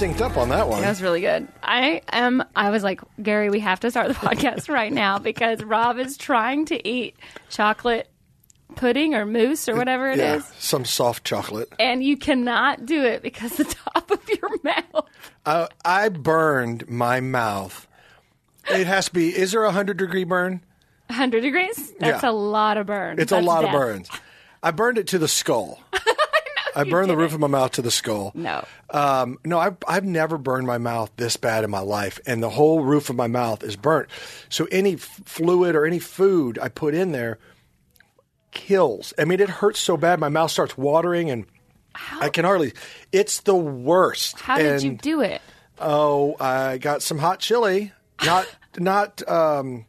Synced up on that one. That was really good. I am. I was like, Gary, we have to start the podcast right now because Rob is trying to eat chocolate pudding or mousse or whatever it is, yeah, some soft chocolate. and you cannot do it because the top of your mouth. Uh, I burned my mouth. It has to be. Is there a hundred degree burn? 100 degrees? That's Yeah. a lot of burn. It's a lot death. of burns. I burned it to the skull. I burned the roof of my mouth to the skull. No. Um, no, I've, I've never burned my mouth this bad in my life, and the whole roof of my mouth is burnt. So any f- fluid or any food I put in there kills. I mean, it hurts so bad, my mouth starts watering, and I can hardly. It's the worst. How did you do it? Oh, I got some hot chili. Not not um,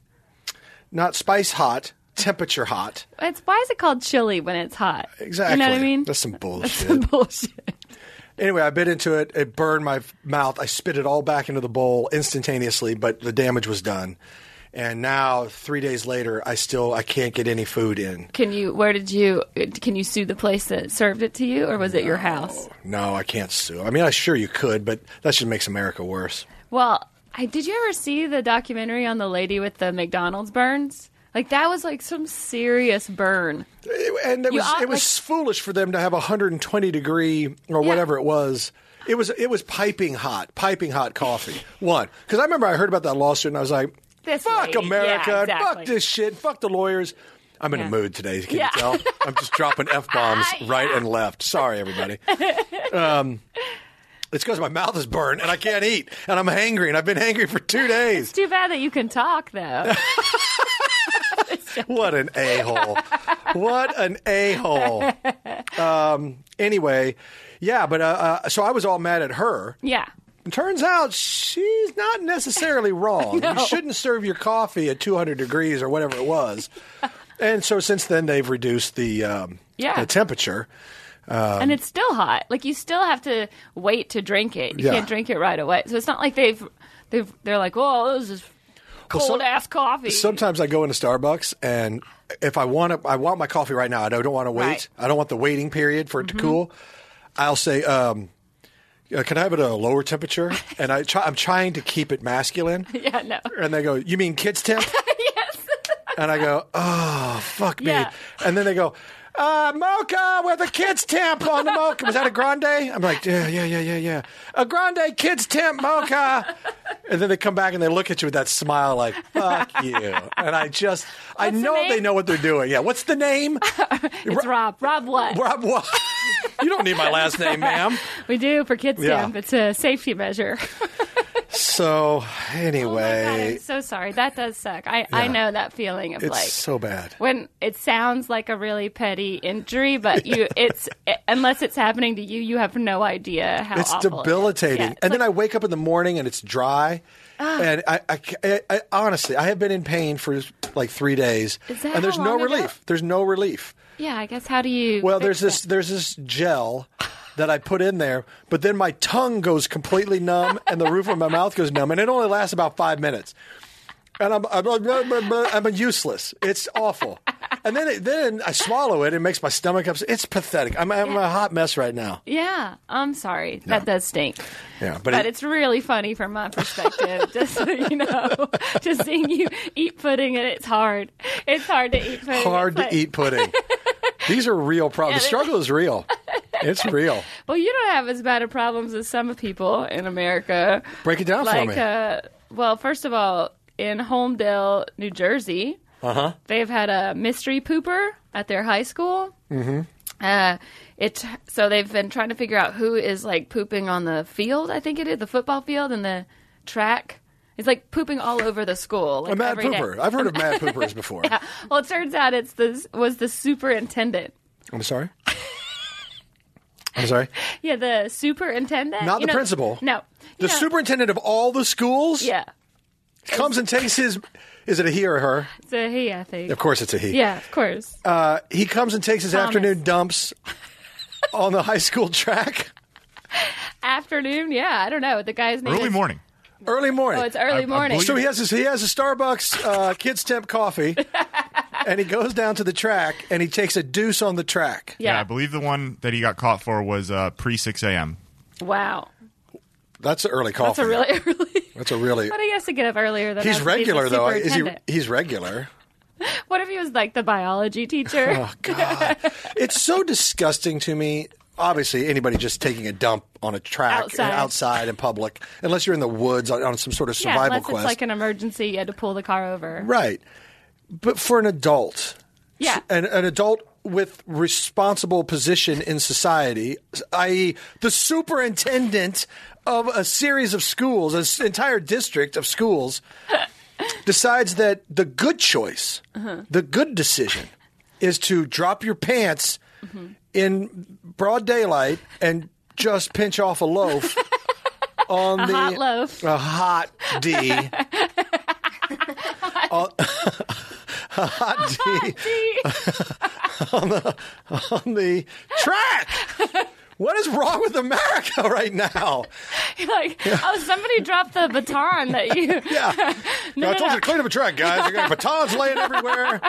not spice hot, temperature hot. It's why is it called chili when it's hot? Exactly. You know what I mean? That's some bullshit. Some bullshit. Anyway, I bit into it. It burned my mouth. I spit it all back into the bowl instantaneously, but the damage was done. And now, three days later, I still I can't get any food in. Can you? Where did you? Can you sue the place that served it to you, or was it your house? No, I can't sue. I mean, I sure you could, but that just makes America worse. Well, I, did you ever see the documentary on the lady with the McDonald's burns? Like that was like some serious burn. And it was ought- it was foolish for them to have a 120 degree or Yeah. whatever it was. It was it was piping hot, piping hot coffee. One, because I remember I heard about that lawsuit and I was like, This "Fuck lady. America, Yeah, and fuck this shit, fuck the lawyers." I'm in Yeah. a mood today. Can Yeah. you tell? I'm just dropping f bombs right and left. Sorry, everybody. Um, it's because my mouth is burned and I can't eat, and I'm hangry, and I've been hangry for two days. It's Too bad that you can talk though. What an a hole! What an a hole! Um, anyway, yeah, but uh, uh, so I was all mad at her. yeah. It turns out she's not necessarily wrong. No. You shouldn't serve your coffee at 200 degrees or whatever it was. and so since then they've reduced the um, Yeah. the temperature. and it's still hot. Like you still have to wait to drink it. You Yeah. can't drink it right away. So it's not like they've they've they're like, well, this is Well, cold some- ass coffee." Sometimes I go into Starbucks and if I want to, I want my coffee right now. I don't want to wait. Right. Mm-hmm. I don't want the waiting period for it to cool. I'll say, um, uh, "Can I have it at a lower temperature?" And I try, I'm trying to keep it masculine. yeah, no. And they go, "You mean kids temp?" yes. And I go, "Oh, fuck me!" Yeah. And then they go, uh, "Mocha with a kids temp on the mocha." Was that a grande? I'm like, "Yeah, yeah, yeah, yeah, yeah." A grande kids temp mocha. And then they come back and they look at you with that smile, like "fuck you." And I just, I What's the know they know what they're doing. Yeah, what's the name? It's Rob. Rob what? Rob. What? you don't need my last name, ma'am. We do for kids Yeah. camp. It's a safety measure. So Oh my God, anyway, I'm so sorry. That does suck. I, I know that feeling of it's like so bad. when it sounds like a really petty injury, but you it's unless it's happening to you, you have no idea how It's it debilitating. Yeah, it's and then I wake up in the morning and it's dry. and I, I, I- I- honestly, I have been in pain for like three days, and there's no ago? relief. There's no relief. yeah, I guess how do you? Well, there's this there's this gel that I put in there, but then my tongue goes completely numb and the roof of my mouth goes numb, and it only lasts about five minutes. And I'm I'm, I'm, useless. It's awful. And then it, then I swallow it. It makes my stomach upset. It's pathetic. I'm, I'm a hot mess right now. Yeah, I'm sorry. That does stink. Yeah, but, But it- it's really funny from my perspective, just so you know. Just seeing you eat pudding and it's hard. It's hard to eat pudding. hard to eat pudding. These are real problems. The struggle is real. It's real. Well, you don't have as bad of problems as some people in America. Break it down for like, me. uh, well, first of all, in Holmdel, New Jersey, Uh-huh. they've had a mystery pooper at their high school. Mm-hmm. Uh, it so they've been trying to figure out who is like pooping on the field. I think it is the football field and the track. He's like pooping all over the school. Like A mad every day. pooper. I've heard of mad poopers before. Well, it turns out it's the was the superintendent. I'm sorry. I'm sorry. Yeah, the superintendent. Not You the know- principal. No, The know- superintendent of all the schools Yeah, comes and takes his. Is it a he or a her? it's a he, I think. Of course, it's a he. Yeah, of course. Uh, he comes and takes his Thomas. afternoon dumps on the high school track Afternoon. Yeah, I don't know. The guy's name Early is, morning. early morning. Oh, it's early I- I morning. believe- So he has his, he has a Starbucks uh, kids temp coffee, and he goes down to the track and he takes a deuce on the track. Yeah. yeah. I believe the one that he got caught for was uh, pre 6 a.m. wow. That's an early coffee. That's a really early. That's a really. But he has to get up earlier than He's regular though. Is he? He's regular. What if he was like the biology teacher? Oh God, it's so disgusting to me. Obviously, anybody just taking a dump on a track Outside. outside in public, unless you're in the woods on, on some sort of yeah, survival unless quest, it's like an emergency, you had to pull the car over. right? But for an adult, Yeah. an, an adult with responsible position in society, i.e., the superintendent of a series of schools, an entire district of schools, decides that the good choice, uh-huh. the good decision, is to drop your pants mm-hmm. in broad daylight and just pinch off a loaf on the hot loaf. a hot D. On- hot D on the track. What is wrong with America right now? like, oh, somebody dropped the baton that you. Yeah. No, I told no. you to clean up a track, guys. You got batons laying everywhere.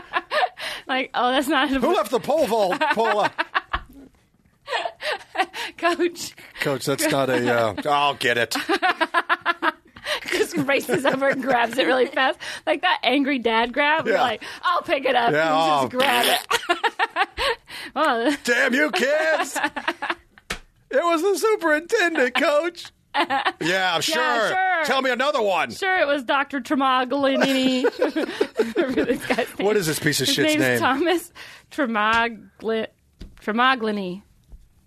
Like, oh, that's not Who left the pole vault? Pole, uh, coach. Coach, that's not a. Uh, I'll get it. Just races over and grabs it really fast, like that angry dad grab. Yeah. Like, I'll pick it up Yeah, and oh. just grab it. well, Damn you, kids! It was the superintendent, coach. Yeah, I'm sure. sure. Tell me another one. sure, it was Doctor Tramaglini. Remember this guy's name? What is this piece of His shit's name? Thomas Tramagli- Tramaglini.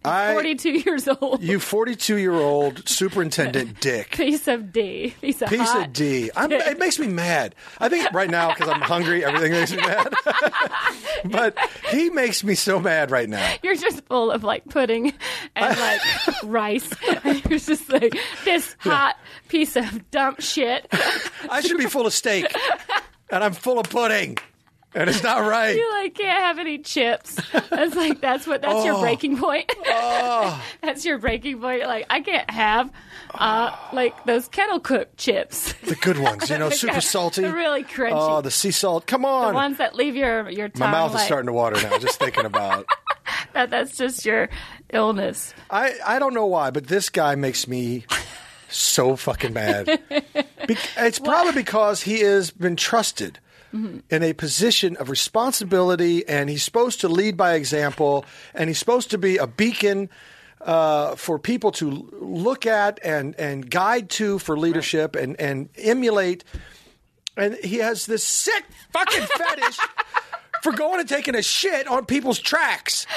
I, 42 years old. you 42 year old superintendent dick. piece of D. Piece of D. Piece of D. I'm, it makes me mad. I think right now because I'm hungry, everything makes me mad. but he makes me so mad right now. You're just full of like pudding and like rice. And you're just like this hot piece of dump shit. I should be full of steak, and I'm full of pudding, and it's not right. You like can't have any chips. That's like that's what that's your Oh. breaking point. that's your breaking point. Like I can't have uh like those kettle cooked chips. The good ones, you know, super salty. They're really crunchy. Oh, the sea salt. Come on, the ones that leave your your tongue My mouth like, is starting to water now, just thinking about. that that's just your illness. I, I don't know why, but this guy makes me so fucking mad. Be- it's probably because he has been trusted in a position of responsibility, and he's supposed to lead by example, and he's supposed to be a beacon. Uh, for people to look at and, and guide to for leadership and, and emulate. And he has this sick fucking fetish for going and taking a shit on people's tracks.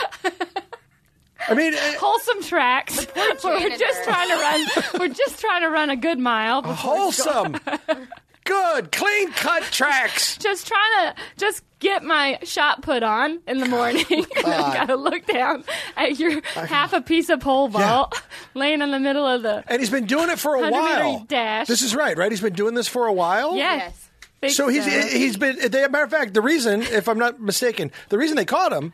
I mean, it- wholesome tracks. We're just trying to run. We're just trying to run a good mile. before it's wholesome, good, clean cut tracks. Just trying to just get my shot put on in the morning. I gotta look down at your half a piece of pole vault laying in the middle of the. And he's been doing it for a 100 meter while. dash. This is right, right? He's been doing this for a while. Yes. Yes. Think So he's he's been. They, matter of fact, the reason, if I'm not mistaken, the reason they caught him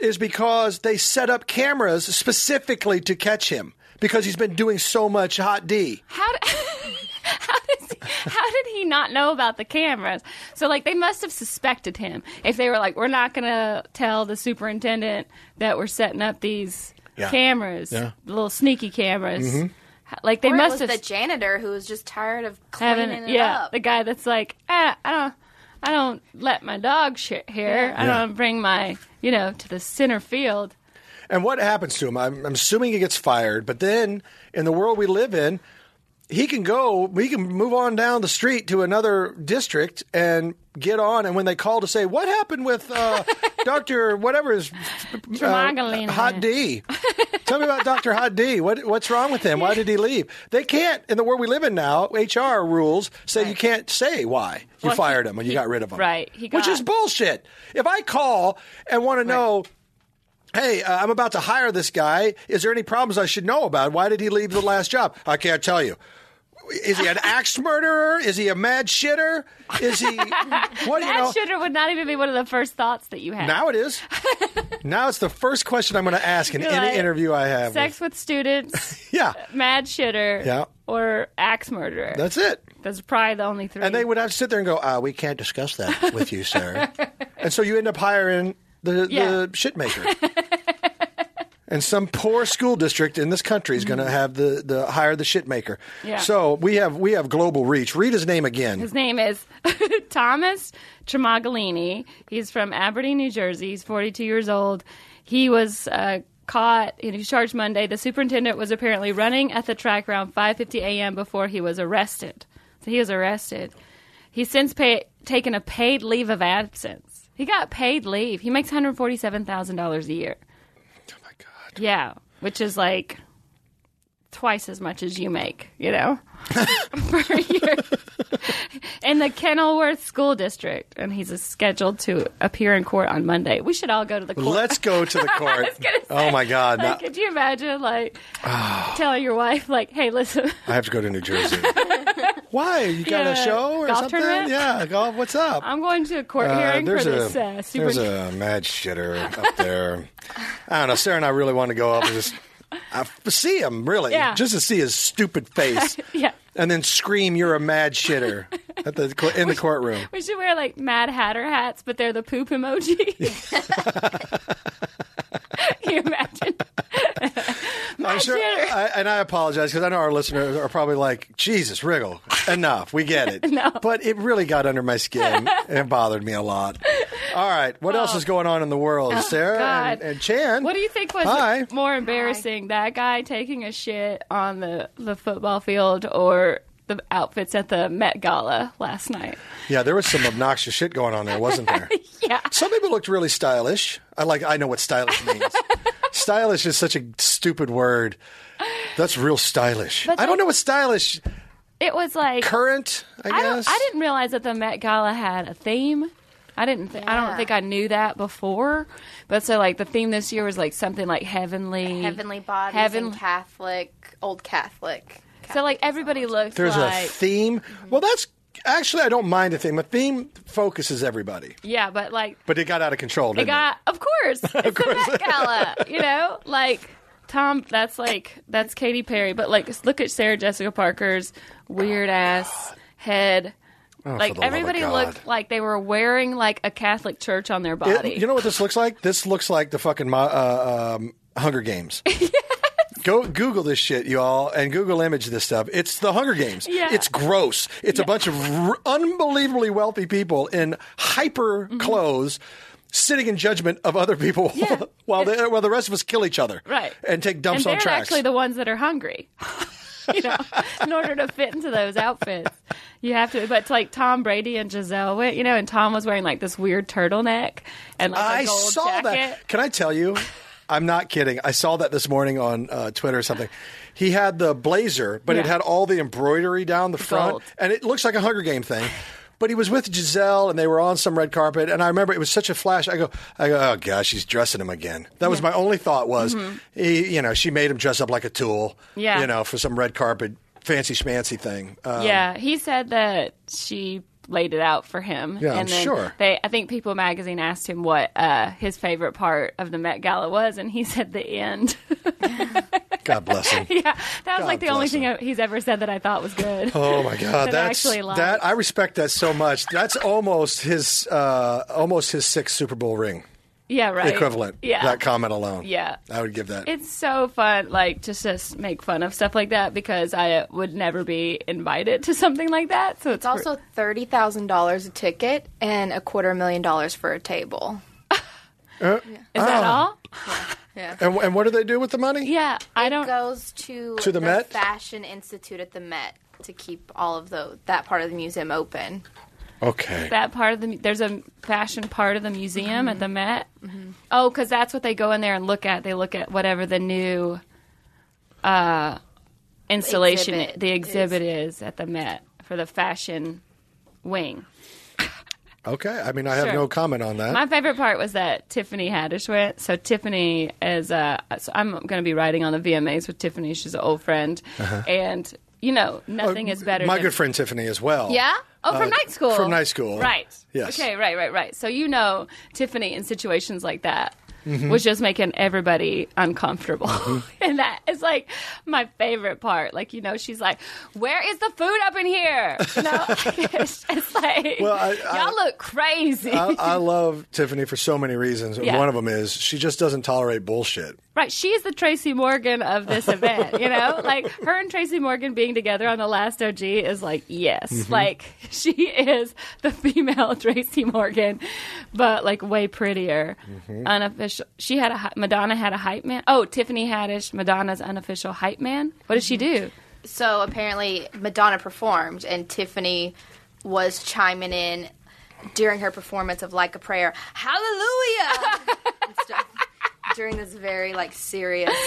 is because they set up cameras specifically to catch him because he's been doing so much hot D. How did, how, does he, how did he not know about the cameras? So, like, they must have suspected him. If they were like, we're not going to tell the superintendent that we're setting up these Yeah. cameras, Yeah. little sneaky cameras. Like, they Or it must was have the janitor who was just tired of cleaning having, it yeah, up. the guy that's like, ah, I don't. I don't let my dog shit here. I don't bring my, you know, to the center field. And what happens to him? I'm, I'm assuming he gets fired, but then in the world we live in, he can go, he can move on down the street to another district and get on. And when they call to say, what happened with uh, Doctor, whatever is Tramaglini. Hot D. Tell me about Doctor Hot D. What what's wrong with him? Why did he leave? They can't in the world we live in now. HR rules say you can't say why you Well, fired he- him when you he- got rid of him. right, he which is bullshit. If I call and want to know. Hey, uh, I'm about to hire this guy. Is there any problems I should know about? Why did he leave the last job? I can't tell you. Is he an axe murderer? Is he a mad shitter? Is he what you That know? shitter would not even be one of the first thoughts that you had. Now it is. now it's the first question I'm going to ask in You're any like, interview I have. Sex with students, yeah, mad shitter, Yeah. or axe murderer. that's it. That's probably the only three. And they would have to sit there and go, uh, "We can't discuss that with you, sir." and so you end up hiring the Yeah. the shit maker. And some poor school district in this country is going to have the, the hire the shit maker. Yeah. So we have we have global reach. Read his name again. His name is Thomas Tramaglini. He's from Aberdeen, New Jersey. He's 42 years old. He was uh, caught and he was charged Monday. The superintendent was apparently running at the track around 5:50 a.m. before he was arrested. So he was arrested. He's since pay, taken a paid leave of absence. He got paid leave. He makes $147,000 a year. God. Yeah, which is like twice as much as you make, you know, per year. In the Kenilworth School District, and he's scheduled to appear in court on Monday. We should all go to the court. Let's go to the court. I oh my god. Like, Now- could you imagine, like, ah. telling your wife, like, "Hey, listen, I have to go to New Jersey. Why? You got Yeah, a show or something? tournament? Yeah, golf. What's up? I'm going to a court Uh, hearing for there's this a uh, super." there's a mad shitter up there. I don't know. Sarah and I really want to go up and just I see him really, Yeah. just to see his stupid face, yeah, and then scream, "You're a mad shitter!" at the in the courtroom. we should wear like Mad Hatter hats, but they're the poop emoji. Can you imagine? I'm sure. I, and I apologize because I know our listeners are probably like, "Jesus, Riggle, enough, we get it." No. But it really got under my skin. it bothered me a lot. All right, what else oh. is going on in the world, oh, Sarah Oh, God. and, and Chan? What do you think was Hi. more embarrassing, that guy taking a shit on the, the football field or the outfits at the Met Gala last night? Yeah, there was some obnoxious shit going on there, wasn't there? Yeah. Some people looked really stylish. I like. I know what stylish means. Stylish is such a stupid word. That's real stylish. But I don't know what stylish. It was like Current, I I guess. I didn't realize that the Met Gala had a theme. I didn't. Th- I don't think I knew that before. But so like the theme this year was like something like heavenly, Heavenly bodies Heaven- and Catholic, old Catholic. So like everybody looked There's like a theme. Mm-hmm. Well, that's actually I don't mind a theme. A theme focuses everybody, yeah, but like but it got out of control. It Didn't got, of course, it's the Met Gala, you know, like Tom. That's like that's Katy Perry, but like look at Sarah Jessica Parker's weird ass head. Oh, like the love of everybody God. looked like they were wearing like a Catholic church on their It- body. you know what this looks like? This looks like the fucking Mo- uh, um, Hunger Games. Go Google this shit, y'all, and Google image this stuff. It's the Hunger Games. Yeah. It's gross. It's a bunch of r- unbelievably wealthy people in hyper clothes. Sitting in judgment of other people Mm-hmm. Yeah. while, the, while the rest of us kill each other, Right. And take dumps and they're on tracks. actually the ones that are hungry. you know, in order to fit into those outfits, you have to. But it's like Tom Brady and Gisele went, you know, and Tom was wearing like this weird turtleneck and like a I gold saw jacket. that. Can I tell you? I'm not kidding. I saw that this morning on uh, Twitter or something. He had the blazer, but it had all the embroidery down the front, Gold. and it looks like a Hunger Game thing. But he was with Gisele, and they were on some red carpet. And I remember it was such a flash. I go, I go, oh gosh, she's dressing him again. That was my only thought. Was he, you know, she made him dress up like a tool, Mm-hmm. Yeah. you know, for some red carpet fancy schmancy thing. Um, yeah, he said that she laid it out for him. Yeah, and then sure. They, I think People Magazine asked him what uh, his favorite part of the Met Gala was, and he said the end. God bless him. yeah, that was God like the only bless thing he's ever said that I thought was good. Oh my God, That I that's actually that. I respect that so much. That's almost his, uh, almost his sixth Super Bowl ring yeah, right. equivalent. Yeah, that comment alone. Yeah. I would give that. It's so fun, like just to s- make fun of stuff like that because I uh, would never be invited to something like that. So it's, It's also thirty thousand dollars a ticket and a quarter million dollars for a table. is that all? Yeah. and, and what do they do with the money? Yeah, I don't. goes to To the Met? Fashion Institute at the Met to keep all of the that part of the museum open. Okay. that part of the there's a fashion part of the museum at the Met. Oh, because that's what they go in there and look at. They look at whatever the new uh, installation, Exhibit the exhibit is at the Met for the fashion wing. Okay. I mean, I have Sure. no comment on that. My favorite part was that Tiffany Haddish went. So Tiffany is, uh, so I'm going to be writing on the VMAs with Tiffany. She's an old friend, and you know, nothing is better. Uh-huh. My than, good friend Tiffany as well. Yeah. Oh, from Uh, night school. From night school. Right. Yes. Okay. Right. Right. Right. So you know, Tiffany in situations like that Mm-hmm. was just making everybody uncomfortable, and that is like my favorite part. Like you know, she's like, "Where is the food up in here?" You know, it's just like, Well, I- I- y'all look crazy. I, I love Tiffany for so many reasons. Yeah. One of them is she just doesn't tolerate bullshit. Right, she's the Tracy Morgan of this event, you know? like her and Tracy Morgan being together on the last OG is like, yes. Mm-hmm. Like she is the female Tracy Morgan, but like way prettier. Mm-hmm. Unofficial. She had a Madonna had a hype man. Oh, Tiffany Haddish, Madonna's unofficial hype man. What did she Mm-hmm. do? So apparently, Madonna performed, and Tiffany was chiming in during her performance of "Like a Prayer," Hallelujah, and stuff, during this very like serious.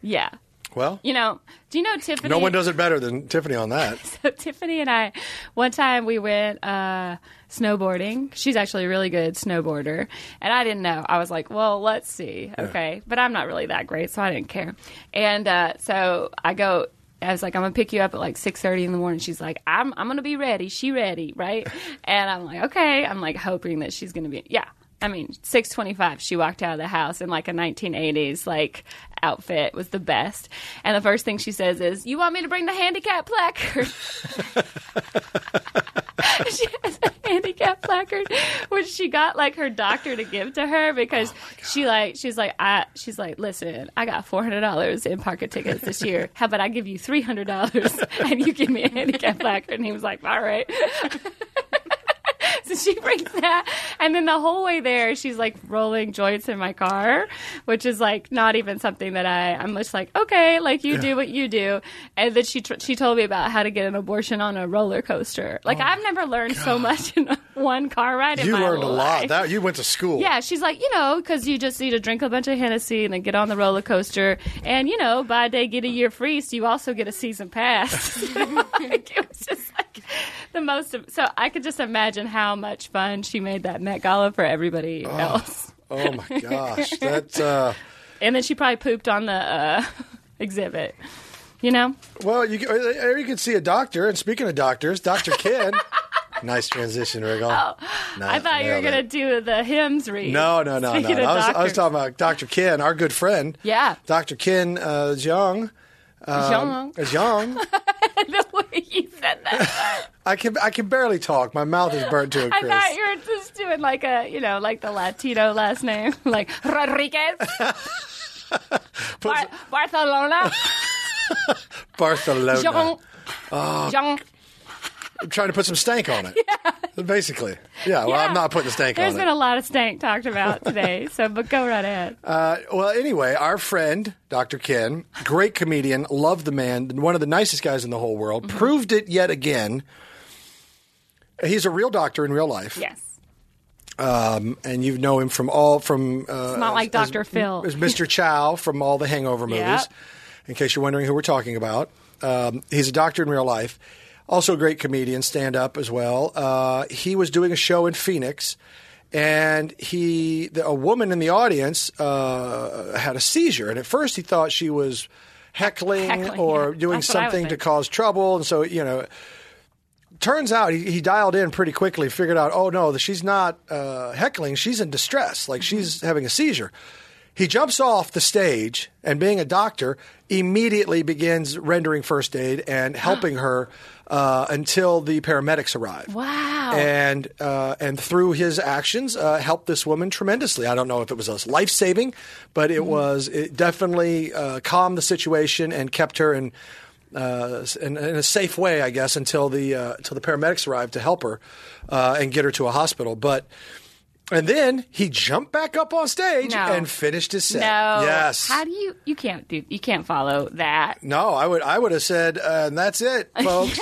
Yeah. Well, You know, do you know Tiffany? no one does it better than Tiffany on that. So Tiffany and I, one time we went uh, snowboarding. She's actually a really good snowboarder, and I didn't know. I was like, "Well, let's see, okay," but I'm not really that great, so I didn't care. And uh, so I go. I was like, "I'm gonna pick you up at like 6:30 in the morning." She's like, "I'm I'm gonna be ready." She ready, right? and I'm like, "Okay." I'm like hoping that she's gonna be, yeah. I mean, 6:25. She walked out of the house in like a 1980s like outfit. Was the best. And the first thing she says is, "You want me to bring the handicap placard?" she has a handicap placard, which she got like her doctor to give to her because oh, she like she's like I she's like listen I got four hundred dollars in parking tickets this year. How about I give you three hundred dollars and you give me a handicap placard? And he was like, all right. So she brings that, and then the whole way there, she's like rolling joints in my car, which is like not even something that I. I'm just like, okay, like you do what you do, and then she tr- she told me about how to get an abortion on a roller coaster. Like oh I've never learned so much in one car ride. In Oh, You learned a lot. life. That you went to school. Yeah, she's like, you know, because you just need to drink a bunch of Hennessy and then get on the roller coaster. And, you know, by day, get a year free, so you also get a season pass. like, it was just the most. So I could just imagine how much fun she made that Met Gala for everybody else. Oh my gosh. That uh, And then she probably pooped on the uh, exhibit. You know? well, you or you can see a doctor. And speaking of doctors, Doctor Ken. nice transition, Riggle. Oh, I thought you were going to do the hymns read. No, no, no, no. Speaking of I was, I was talking about Dr. Ken, our good friend. Yeah. Dr. Ken uh, Jiang. Jean. Jiang. the way you said that. I can I can barely talk. My mouth is burnt to a I crisp. thought you were just doing like a, you know, like the Latino last name, like Rodriguez, Bar- Barcelona, Barcelona. Jean, Oh. Jean. I'm trying to put some stank on it. Basically. Yeah, well, Yeah. I'm not putting the stank There's on it. There's been a lot of stank talked about today, so but go right ahead. Uh, well, anyway, our friend, Dr. Ken, great comedian, loved the man, one of the nicest guys in the whole world, Mm-hmm. proved it yet again. He's a real doctor in real life. yes, and you know him from all from. Uh, it's not like as- Dr. Phil. as Mr. Chow from all the Hangover movies. Yep. In case you're wondering who we're talking about, um, he's a doctor in real life. Also, a great comedian, stand up as well. Uh, he was doing a show in Phoenix, and he the, a woman in the audience uh, had a seizure, and at first he thought she was heckling, Heckling, or yeah. doing That's what I would something to cause trouble, and so you know turns out he, he dialed in pretty quickly, figured out, oh no, that she's not uh, heckling, she's in distress, like she's having a seizure. He jumps off the stage and, being a doctor, immediately begins rendering first aid and helping her uh, until the paramedics arrive. Wow. And uh, and through his actions, uh, helped this woman tremendously. I don't know if it was life saving, but it was it definitely uh, calmed the situation and kept her in uh, in, in a safe way, I guess, until the uh, until the paramedics arrived to help her uh, and get her to a hospital. But And then he jumped back up on stage No. and finished his set. No. Yes. How do you? You can't do. You can't follow that. no, I would I would have said, uh, and that's it, folks.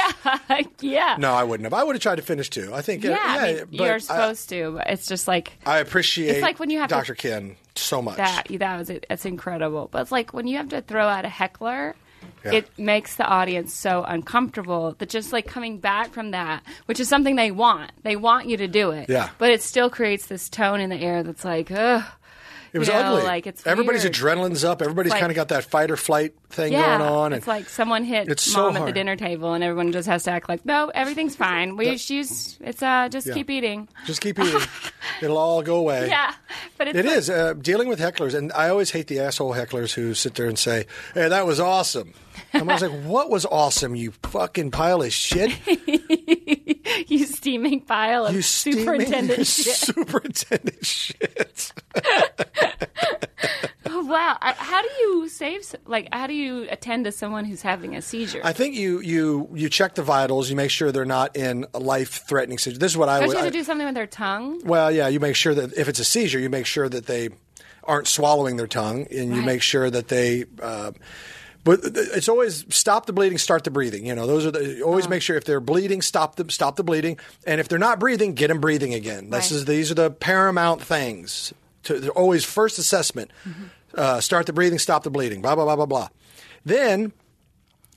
yeah. No, I wouldn't have. I would have tried to finish too. I think, uh, Yeah, yeah, I mean, you're I- supposed to. But it's just like I, appreciate It's like when you have to- Dr. Ken so much. that. That was it. It's incredible. But it's like when you have to throw out a heckler. Yeah. It makes the audience so uncomfortable that just like coming back from that, which is something they want. They want you to do it. Yeah. But it still creates this tone in the air that's like, ugh. it was you know, ugly. like, it's Everybody's weird. adrenaline's up. Everybody's Like- kind of got that fight or flight thing Yeah, going on. it's like someone hit It's so mom at the dinner table, and everyone just has to act like, no, everything's fine. We she's it's uh just Yeah. keep eating. just keep eating. It'll all go away. Yeah, but it's It like- is uh, dealing with hecklers, and I always hate the asshole hecklers who sit there and say, "Hey, that was awesome." And I was like, "What was awesome? You fucking pile of shit! you steaming pile of You superintendent shit. superintendent shit." Oh, wow, how do you save? Like, how do you attend to someone who's having a seizure? I think you you you check the vitals. You make sure they're not in a life threatening situation. This is what I Don't would. you have I- to do something with their tongue? Well, yeah, you make sure that if it's a seizure, you make sure that they aren't swallowing their tongue, and you make sure that they. Uh, but it's always stop the bleeding, start the breathing. You know, those are the always make sure if they're bleeding, stop them, stop the bleeding, and if they're not breathing, get them breathing again. This Right. is these are the paramount things. To, they're always first assessment. Uh, start the breathing, stop the bleeding. Blah blah blah blah blah. Then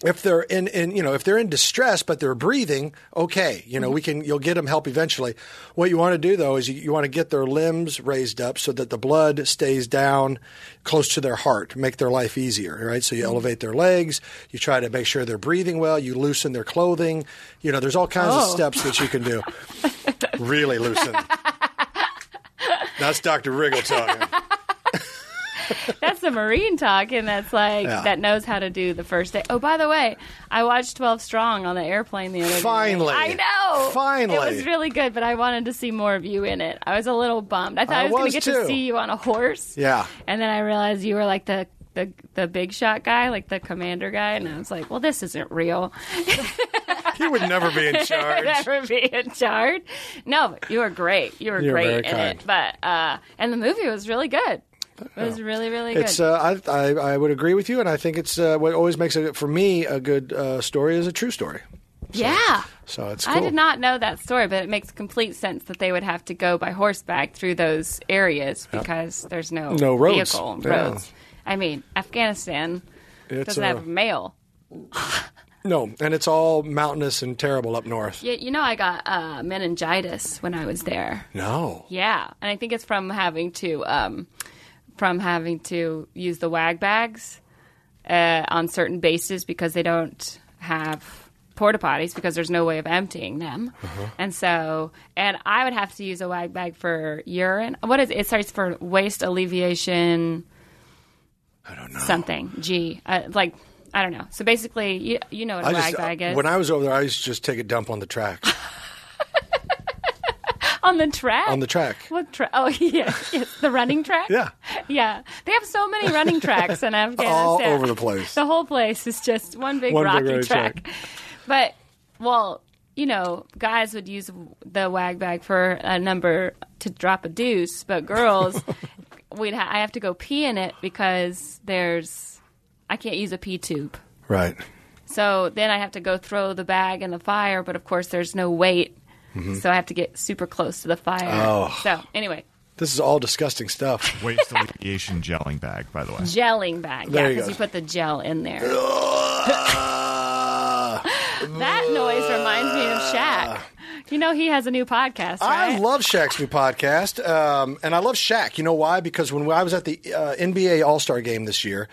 if they're in, in you know if they're in distress but they're breathing okay you know we can you'll get them help eventually. What you want to do though is you, you want to get their limbs raised up so that the blood stays down close to their heart make their life easier right? So you mm-hmm. elevate their legs you try to make sure they're breathing well you loosen their clothing. You know there's all kinds of Oh. steps that you can do. Really loosen. That's dr Riggle talking That's the Marine talking. that's like Yeah. that knows how to do the first day. Oh, by the way, I watched Twelve Strong on the airplane the other day. Finally. I know. Finally. it was really good, but I wanted to see more of you in it. I was a little bummed. I thought I I, was, going to get to see you on a horse. Yeah. and then I realized you were like the. The, the big shot guy, like the commander guy, and I was like, "Well, this isn't real. he would never be in charge Never be in charge." No, you were great. You were You're great in kind. it. But uh, and the movie was really good. It was really, really good. It's uh, I, I I would agree with you, and I think it's uh, what always makes it for me a good uh, story is a true story. yeah. So it's cool. I did not know that story, but it makes complete sense that they would have to go by horseback through those areas because there's no, No roads. vehicle Yeah. roads. I mean, Afghanistan It's, doesn't uh, have mail. No, and it's all mountainous and terrible up north. Yeah, you know, I got uh, meningitis when I was there. No. Yeah, and I think it's from having to um, from having to use the wag bags uh, on certain bases because they don't have porta potties because there's no way of emptying them, and so and I would have to use a wag bag for urine. What is it? It starts for waste alleviation. I don't know. Something G uh, like. I don't know. So basically, you, you know what a I wag just, bag is. when I was over there, I used to just take a dump on the track. on the track. on the track. What track? Oh, yeah, yes, the running track. Yeah. yeah. They have so many running tracks in Afghanistan. All over the place. The whole place is just one big One rocky running track. track. But well, you know, guys would use the wag bag for a number to drop a deuce, but girls, we'd ha- I have to go pee in it because there's I can't use a pee tube. Right. So then I have to go throw the bag in the fire, but of course there's no weight. So I have to get super close to the fire. Mm-hmm. Oh. So anyway, This is all disgusting stuff. Waste alleviation gelling bag, by the way. gelling bag. There yeah, because go. you put the gel in there. That noise reminds me of Shaq. You know he has a new podcast, right? I love Shaq's new podcast, um, and I love Shaq. You know why? Because when I was at the uh, NBA All Star game this year,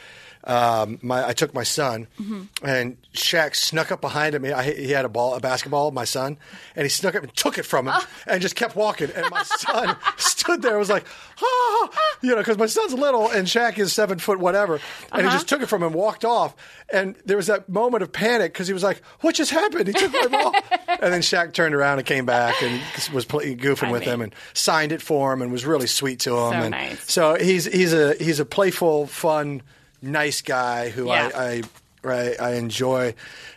um, my I took my son, Mm-hmm. and Shaq snuck up behind him. I, he had a ball, a basketball, my son, and he snuck up and took it from him, Oh. and just kept walking. And my son stood there, was like, ah, you know, because my son's little and Shaq is seven foot whatever, and Uh-huh. he just took it from him, walked off, and there was that moment of panic because he was like, "What just happened?" He took my ball, and then Shaq turned around and came back and was play, goofing I with him and signed it for him and was really sweet to him. So and nice. So he's he's a he's a playful, fun, nice guy who Yeah. I, I I, I enjoy,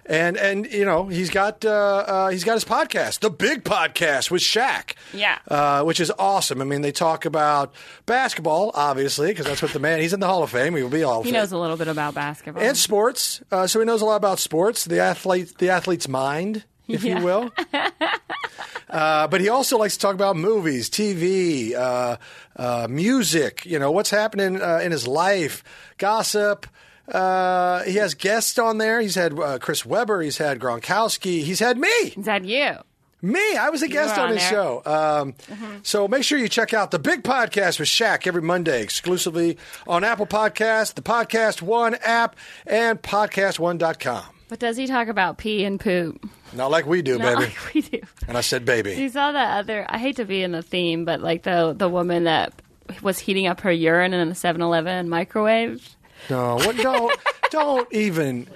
and and you know he's got uh, uh, he's got his podcast, the Big Podcast with Shaq, Yeah. uh, which is awesome. I mean, they talk about basketball, obviously, because that's what the man. He's in the Hall of Fame. He will be all. He knows a little bit about basketball. and sports, uh, so he knows a lot about sports, the athlete, the athlete's mind, if Yeah. you will. uh, but he also likes to talk about movies, TV, uh, uh, music. You know what's happening uh, in his life, gossip. Uh, he has guests on there. He's had uh, Chris Webber. He's had Gronkowski. He's had me. He's had you? Me, I was a guest on on his there. Mm-hmm. show. Um, So make sure you check out the big podcast with Shaq every Monday, exclusively on Apple Podcasts, the Podcast One app, and podcast1.com. But does he talk about pee and poop? Not like we do, Not baby. like we do. And I said, baby. You saw the other. I hate to be in the theme, but like the the woman that was heating up her urine in the 7-Eleven microwave. No, what? Don't, don't even.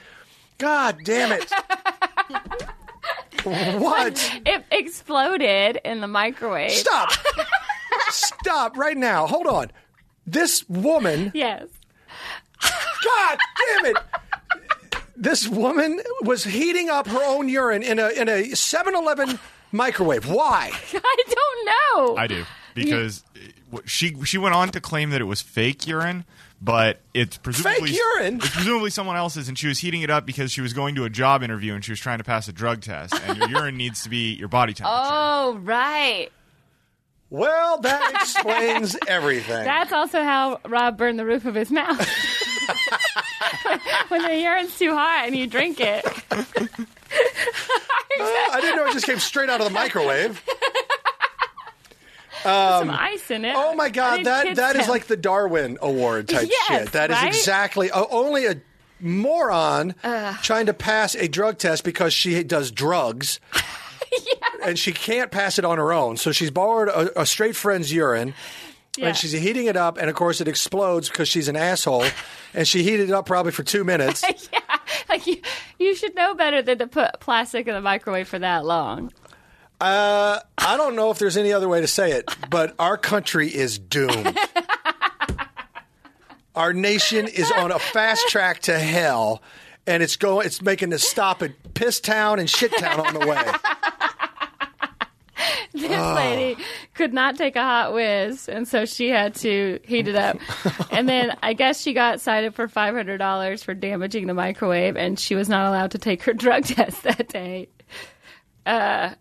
God damn it! What? It exploded in the microwave. Stop! Stop right now. Hold on. This woman. Yes. God damn it! This woman was heating up her own urine in a in a 7-Eleven microwave. Why? I don't know. I do because she she went on to claim that it was fake urine, but it's presumably Fake urine? It's presumably someone else's, and she was heating it up because she was going to a job interview and she was trying to pass a drug test, and your urine needs to be your body temperature. oh, right. Well, that explains everything. That's also how Rob burned the roof of his mouth. when the urine's too hot and you drink it. Oh, I didn't know it just came straight out of the microwave. some ice in it. Oh my god, that that is temp. like the Darwin Award type Yes, shit. That is right? exactly uh, only a moron trying to pass a drug test because she does drugs. And she can't pass it on her own, so she's borrowed a, a straight friend's urine, Yeah. and she's heating it up, and of course it explodes because she's an asshole, and she heated it up probably for two minutes. yeah, like you, you should know better than to put plastic in the microwave for that long. Uh, I don't know if there's any other way to say it, but our country is doomed. our nation is on a fast track to hell, and it's going. It's making a stop at Piss Town and Shit Town on the way. This Oh. lady could not take a hot whiz, and so she had to heat it up. and then I guess she got cited for five hundred dollars for damaging the microwave, and she was not allowed to take her drug test that day. Uh,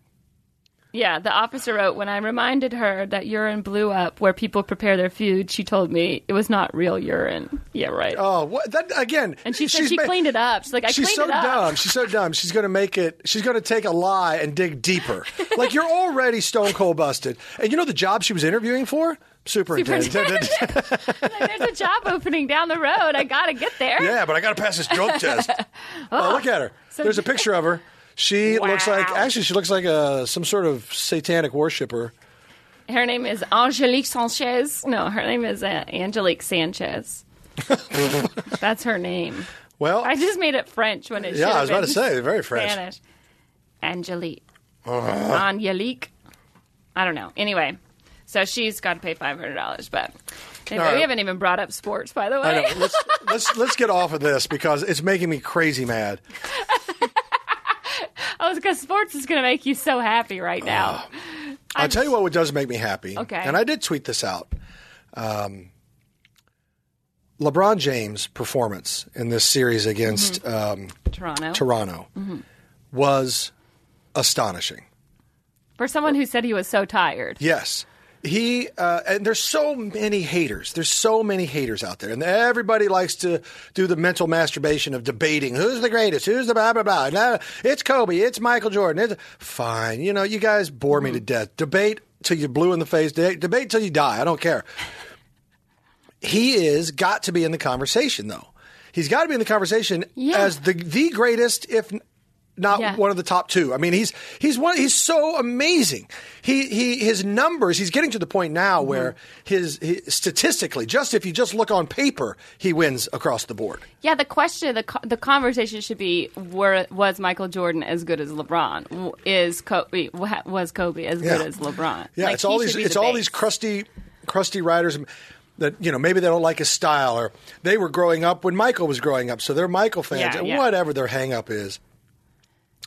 yeah, the officer wrote when I reminded her that urine blew up where people prepare their food. She told me it was not real urine. Yeah, right. Oh, what, that again? and she said she ma- cleaned it up. She's like, I She's cleaned so it up. dumb. She's so dumb. She's going to make it. She's going to take a lie and dig deeper. like you're already stone cold busted. And you know the job she was interviewing for? Superintendent. Like, There's a job opening down the road. I gotta get there. Yeah, but I got to pass this drug test. oh, look at her. There's a picture of her. She looks like actually she looks like a some sort of satanic worshiper. Her name is Angelique Sanchez. No, her name is uh, Angelique Sanchez. That's her name. Well, I just made it French when it. Yeah, I was about to say, very French. Spanish. Angelique. Uh-huh. Angelique. I don't know. Anyway, so she's got to pay five hundred dollars, but. Right. We haven't even brought up sports, by the way. Let's let's let's get off of this because it's making me crazy mad. Oh, because sports is going to make you so happy right now. I'll tell you what does make me happy. Okay. And I did tweet this out. Um, LeBron James' performance in this series against Mm-hmm. um, Toronto. Toronto was astonishing. For someone who said he was so tired. Yes. He uh, and there's so many haters. There's so many haters out there, and everybody likes to do the mental masturbation of debating who's the greatest, who's the blah blah blah. No, it's Kobe, it's Michael Jordan. It's fine. You know, you guys bore me to death. Debate till you're blue in the face. De- debate till you die. I don't care. He is got to be in the conversation, though. He's got to be in the conversation Yeah. as the the greatest, if not Yeah. one of the top two. I mean, he's he's one. He's so amazing. He he his numbers. He's getting to the point now Mm-hmm. where his, his statistically, just if you just look on paper, he wins across the board. Yeah, the question, the the conversation should be: Were was Michael Jordan as good as LeBron? Is Kobe was Kobe as good Yeah. as LeBron? Yeah, Like, it's all these it's the all base. these crusty crusty writers. that you know maybe they don't like his style or they were growing up when Michael was growing up, so they're Michael fans. Yeah, yeah. Whatever their hang up is,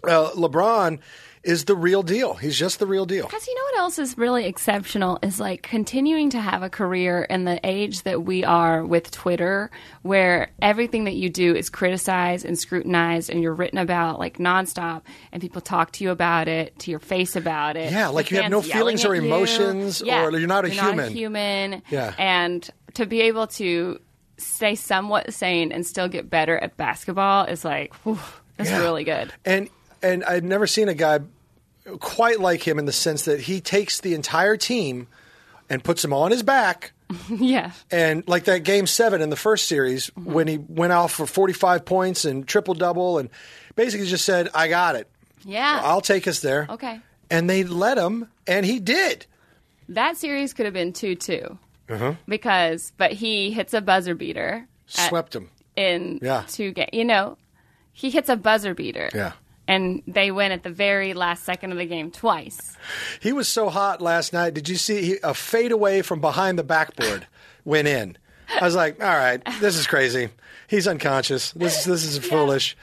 uh, LeBron is the real deal. He's just the real deal. Because you know what else is really exceptional is like continuing to have a career in the age that we are with Twitter, where everything that you do is criticized and scrutinized, and you're written about like nonstop, and people talk to you about it, to your face about it. Yeah, like you have no feelings or at you. emotions, Yeah, or you're not a human. human. Yeah. and to be able to stay somewhat sane and still get better at basketball is like, whew, that's Yeah. really good. And and I've never seen a guy quite like him in the sense that he takes the entire team and puts them on his back. yeah. And like that game seven in the first series, Mm-hmm. when he went off for 45 points and triple double, and basically just said, I got it. Yeah. I'll take us there. Okay. And they let him, and he did. That series could have been 2 2. Uh-huh. Because, but he hits a buzzer beater at- Swept him. in Yeah. two games. You know, he hits a buzzer beater. Yeah. And they win at the very last second of the game twice. He was so hot last night. Did you see he, a fade away from behind the backboard went in? I was like, all right, this is crazy. He's unconscious. This this is foolish.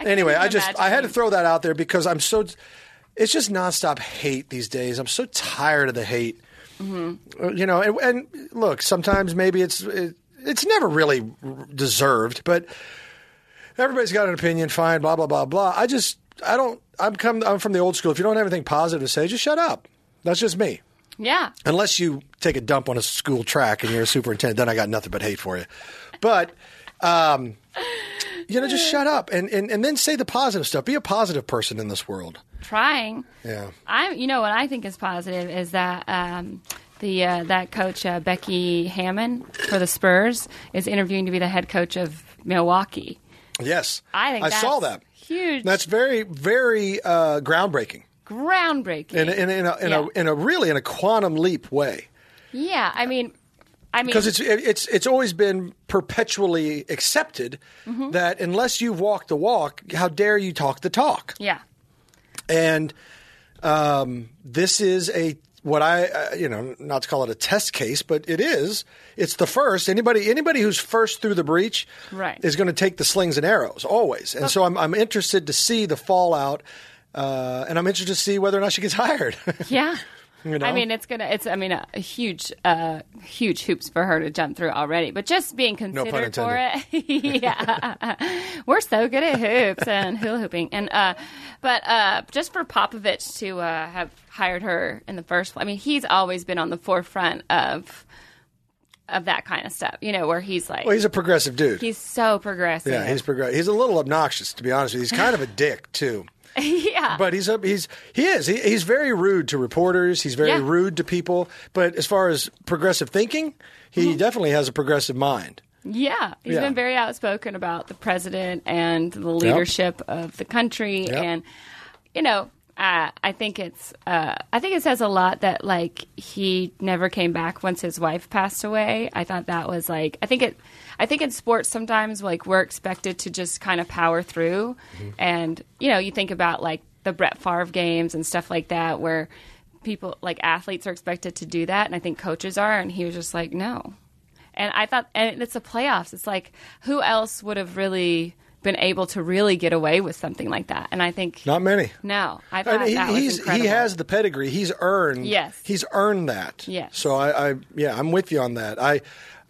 Anyway, I just I had to throw that out there because I'm so it's just nonstop hate these days. I'm so tired of the hate. Mm-hmm. Uh, You know, and, and look, sometimes maybe it's it, it's never really deserved, but everybody's got an opinion. Fine, blah blah blah blah. I just I don't. I'm come. I'm from the old school. If you don't have anything positive to say, just shut up. That's just me. Yeah. Unless you take a dump on a school track and you're a superintendent, then I got nothing but hate for you. But, um, you know, just shut up and, and, and then say the positive stuff. Be a positive person in this world. Trying. Yeah. I'm. you know, what I think is positive is that um, the uh, that coach uh, Becky Hammon for the Spurs is interviewing to be the head coach of Milwaukee. Yes. I think I saw that. huge. That's very, very uh, groundbreaking groundbreaking. in, a- in, in, a, in, Yeah. a, in a really in a quantum leap way. yeah, I mean, I mean, Because it's it's it's always been perpetually accepted Mm-hmm. that unless you've walked the walk, how dare you talk the talk? yeah, And um, this is a what I uh, you know not to call it a test case, but it is. It's the first. Anybody anybody who's first through the breach Right. is going to take the slings and arrows always. And so I'm I'm interested to see the fallout, uh, and I'm interested to see whether or not she gets hired. yeah. You know? I mean, it's gonna. It's. I mean, a, a huge, uh, huge hoops for her to jump through already. But just being considered for it, yeah, we're so good at hoops and hula hooping. And uh, but uh, just for Popovich to uh, have hired her in the first place, I mean, he's always been on the forefront of of that kind of stuff. You know, where he's like, well, he's a progressive dude. he's so progressive. yeah, he's progressive. He's a little obnoxious, to be honest with you. He's kind of a dick too. yeah. But he's a, he's he is he, he's very rude to reporters. He's very Yeah. rude to people. But as far as progressive thinking, he mm-hmm. definitely has a progressive mind. Yeah, he's Yeah. been very outspoken about the president and the leadership of the country, Yep. and you know, uh, I think it's uh, I think it says a lot that like he never came back once his wife passed away. I thought that was like I think it. I think in sports sometimes like we're expected to just kind of power through, and you know, you think about like the Brett Favre games and stuff like that where people like athletes are expected to do that, and I think coaches are, and he was just like no. And I thought, and it's the playoffs. It's like, who else would have really been able to really get away with something like that? And I think, Not many. no, I thought And he, that he's he has the pedigree. He's earned. Yes. He's earned that. Yes. So I, I yeah, I'm with you on that. I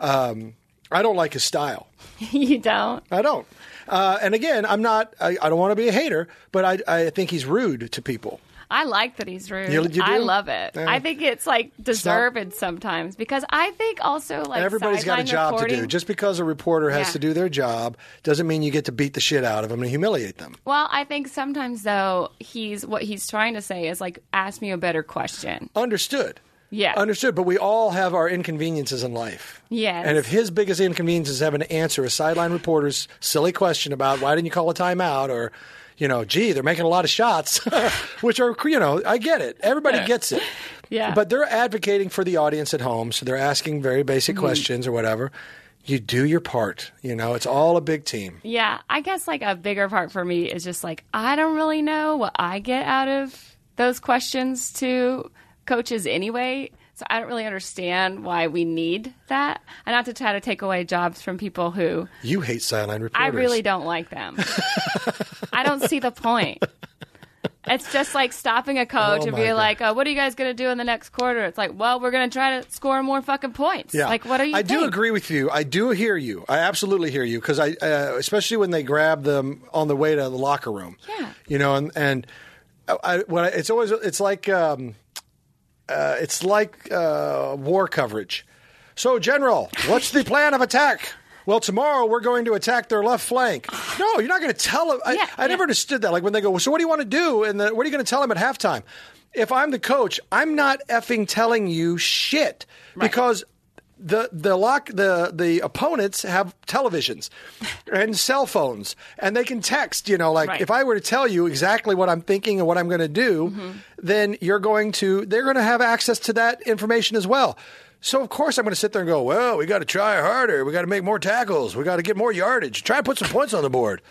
um, I don't like his style. you don't. I don't. Uh, and again, I'm not. I, I don't want to be a hater, but I I think he's rude to people. I like that he's rude. You- you I love it. Yeah. I think it's like deserved sometimes because I think also like Everybody's got a job to do. Just because a reporter has Yeah. to do their job doesn't mean you get to beat the shit out of them and humiliate them. well, I think sometimes though he's what he's trying to say is like ask me a better question. Understood. Yeah. Understood. But we all have our inconveniences in life. Yes. And if his biggest inconvenience is having to answer a sideline reporter's silly question about why didn't you call a timeout or, you know, gee, they're making a lot of shots, which are, you know, I get it. Everybody gets it. Yeah. But they're advocating for the audience at home. So they're asking very basic Mm-hmm. questions or whatever. You do your part. You know, it's all a big team. Yeah, I guess like a bigger part for me is just like I don't really know what I get out of those questions to coaches anyway. So I don't really understand why we need that. And not to try to take away jobs from people who You hate sideline reporters. I really don't like them. I don't see the point. It's just like stopping a coach Oh and be God. like, uh, "What are you guys going to do in the next quarter?" It's like, "Well, we're going to try to score more fucking points." Yeah, Like, what are you? I do agree with you. I do hear you. I absolutely hear you because I, uh, especially when they grab them on the way to the locker room. Yeah. you know, and and I, when I, it's always it's like um, uh, it's like uh, war coverage. So, General, what's the plan of attack? Well, tomorrow we're going to attack their left flank. No, you're not going to tell them. I, Yeah, I never yeah. understood that. Like when they go, so what do you want to do? And the, what are you going to tell them at halftime? If I'm the coach, I'm not effing telling you shit because the the lock the the opponents have televisions and cell phones and they can text you know like Right. if i were to tell you exactly what i'm thinking and what i'm going to do Mm-hmm. then you're going to they're going to have access to that information as well so of course i'm going to sit there and go well we got to try harder we got to make more tackles we got to get more yardage try and put some points on the board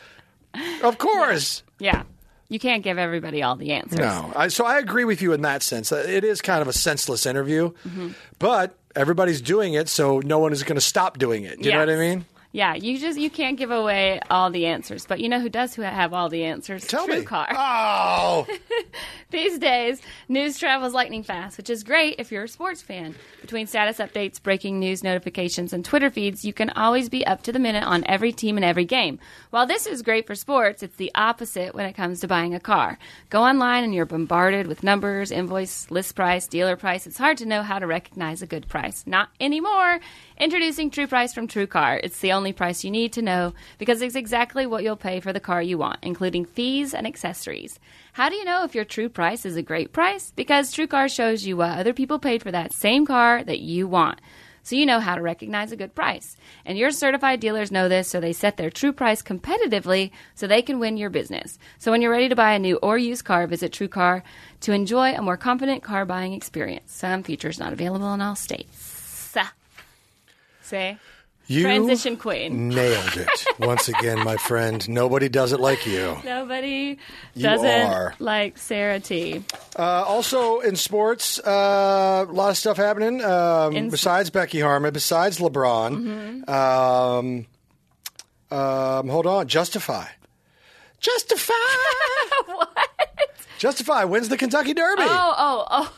of course Yeah, you can't give everybody all the answers. no, I, so I agree with you in that sense. It is kind of a senseless interview, Mm-hmm. but everybody's doing it, so no one is going to stop doing it. Do you know what I mean? Yeah, you just you can't give away all the answers, but you know who does who have all the answers? Tell True me. Car. Oh, These days, news travels lightning fast, which is great if you're a sports fan. Between status updates, breaking news notifications, and Twitter feeds, you can always be up to the minute on every team and every game. While this is great for sports, it's the opposite when it comes to buying a car. Go online and you're bombarded with numbers, invoice, list price, dealer price. It's hard to know how to recognize a good price. Not anymore. Introducing True Price from True Car. It's the only price you need to know because it's exactly what you'll pay for the car you want, including fees and accessories. How do you know if your true price is a great price? Because True Car shows you what other people paid for that same car that you want. So you know how to recognize a good price. And your certified dealers know this, so they set their true price competitively so they can win your business. So when you're ready to buy a new or used car, visit True Car to enjoy a more confident car buying experience. Some features not available in all states. Say, you transition queen. nailed it once again, my friend. Nobody does it like you. Nobody You doesn't are. like Sarah T. Uh, also in sports, uh, a lot of stuff happening. Um, In- besides Becky Hammon, besides LeBron, um, um, hold on, Justify, Justify, what? Justify wins the Kentucky Derby. Oh, oh, oh.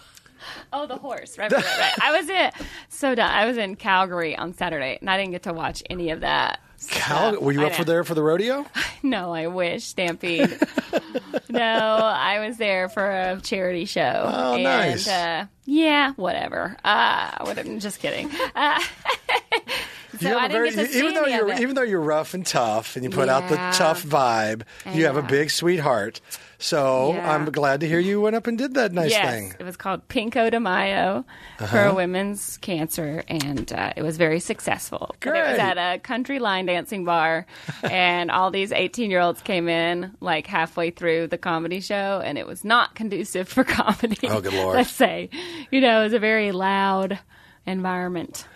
Oh, the horse. Right, right, right. I was in so. I was in Calgary on Saturday, and I didn't get to watch any of that. Cal, were you up for there for the rodeo? No, I wish Stampede. no, I was there for a charity show. Oh, and, nice. Uh, yeah, whatever. Uh, what, just kidding. Uh, so You have I a didn't very- get to see even though you're even though you're rough and tough and you put out the tough vibe, you have a big sweetheart. So Yeah. I'm glad to hear you went up and did that nice yes, thing. it was called Pinko de Mayo Uh-huh. for women's cancer, and uh, it was very successful. But it was at a country line dancing bar, and all these 18 year olds came in like halfway through the comedy show, and it was not conducive for comedy. Oh, good Lord. Let's say, you know, it was a very loud environment.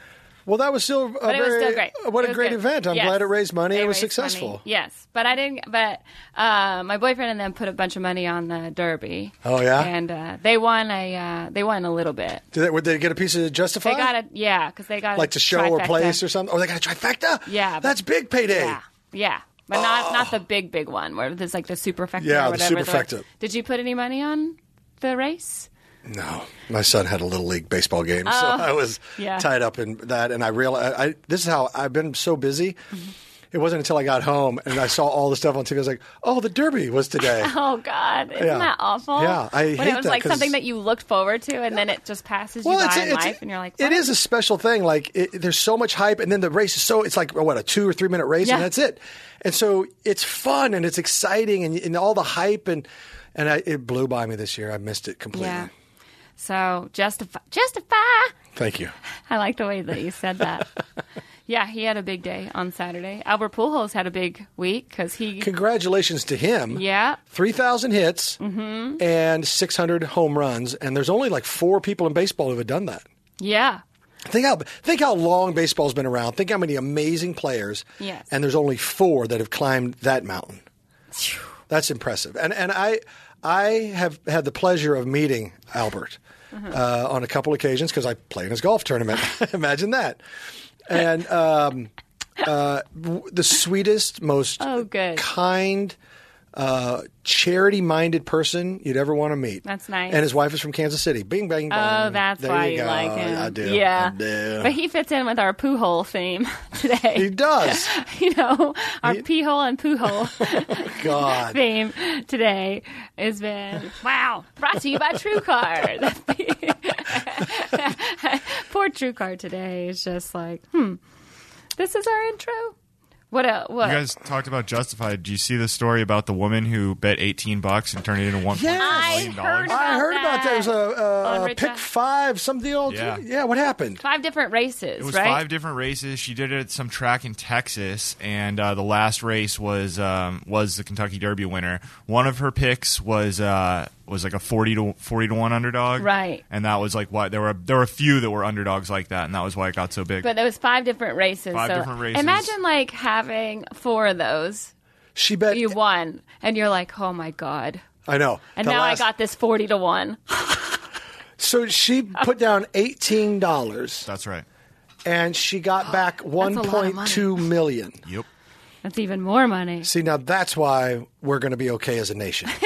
Well, that was still a But it very was still great. what It a great good. event. I'm Yes. glad it raised money. They It was successful. money. Yes, but I didn't. But uh, my boyfriend and them put a bunch of money on the Derby. Oh, yeah? and uh, they won a uh, they won a little bit. Did they, would they get a piece of Justify? They got it, yeah, because they got like to show or trifecta. place or something. Oh, they got a trifecta. Yeah, that's big payday. Yeah, yeah, but not not the big big one where there's like the superfecta. Yeah, or the superfecta. Did you put any money on the race? No, my son had a little league baseball game, so I was Oh, yeah. tied up in that. And I realized I, this is how I've been so busy. Mm-hmm. It wasn't until I got home and I saw all the stuff on TV. I was like, "Oh, the Derby was today." Oh God, isn't Yeah. that awful? Yeah, I when hate it was that like something that you looked forward to, and then it just passes you by in life, and you're like, it what? is a special thing. Like it, there's so much hype, and then the race is so it's like what a two or three minute race, Yeah. and that's it. And so it's fun and it's exciting, and, and all the hype and and I, it blew by me this year. I missed it completely. Yeah. So justify, justify. Thank you. I like the way that you said that. yeah, he had a big day on Saturday. Albert Pujols had a big week because he. Congratulations to him. Yeah, 3,000 hits Mm-hmm. and 600 home runs, and there's only like four people in baseball who have done that. yeah. Think how think how long baseball's been around. Think how many amazing players, Yes. and there's only four that have climbed that mountain. That's impressive. And and I I have had the pleasure of meeting Albert uh, on a couple occasions because I play in his golf tournament. Imagine that. And um, uh, w- the sweetest, most Oh, good. kind, uh, charity-minded person you'd ever want to meet. That's nice. And his wife is from Kansas City. Bing, bang, bong. Oh, that's There why you you, like him. I do. Yeah. I do. But he fits in with our poo hole theme today. he does. you know, our He- pee hole and poo hole God. theme today has been wow. Brought to you by TrueCar. Poor TrueCar today is just like, hmm. This is our intro. What else? What? You guys talked about Justified. Do you see the story about the woman who bet 18 bucks and turned it into 1.5 Yes. I million heard dollars? I heard about that. It was a, On uh, pick five, some deal. Yeah. yeah. What happened? Five different races, It was right? five different races. She did it at some track in Texas, and uh, the last race was um, was the Kentucky Derby winner. One of her picks was uh, was like a forty to forty to one underdog, Right. And that was like why there were there were a few that were underdogs like that, and that was why it got so big. But there was five different races. Five so different races. Imagine like having four of those. She bet. You won, and you're like, oh my god. I know. And The now last- I got this forty to one. So she put down eighteen dollars, That's right. and she got back one lot of point money. two million. Yep. That's even more money. See, now that's why we're going to be okay as a nation.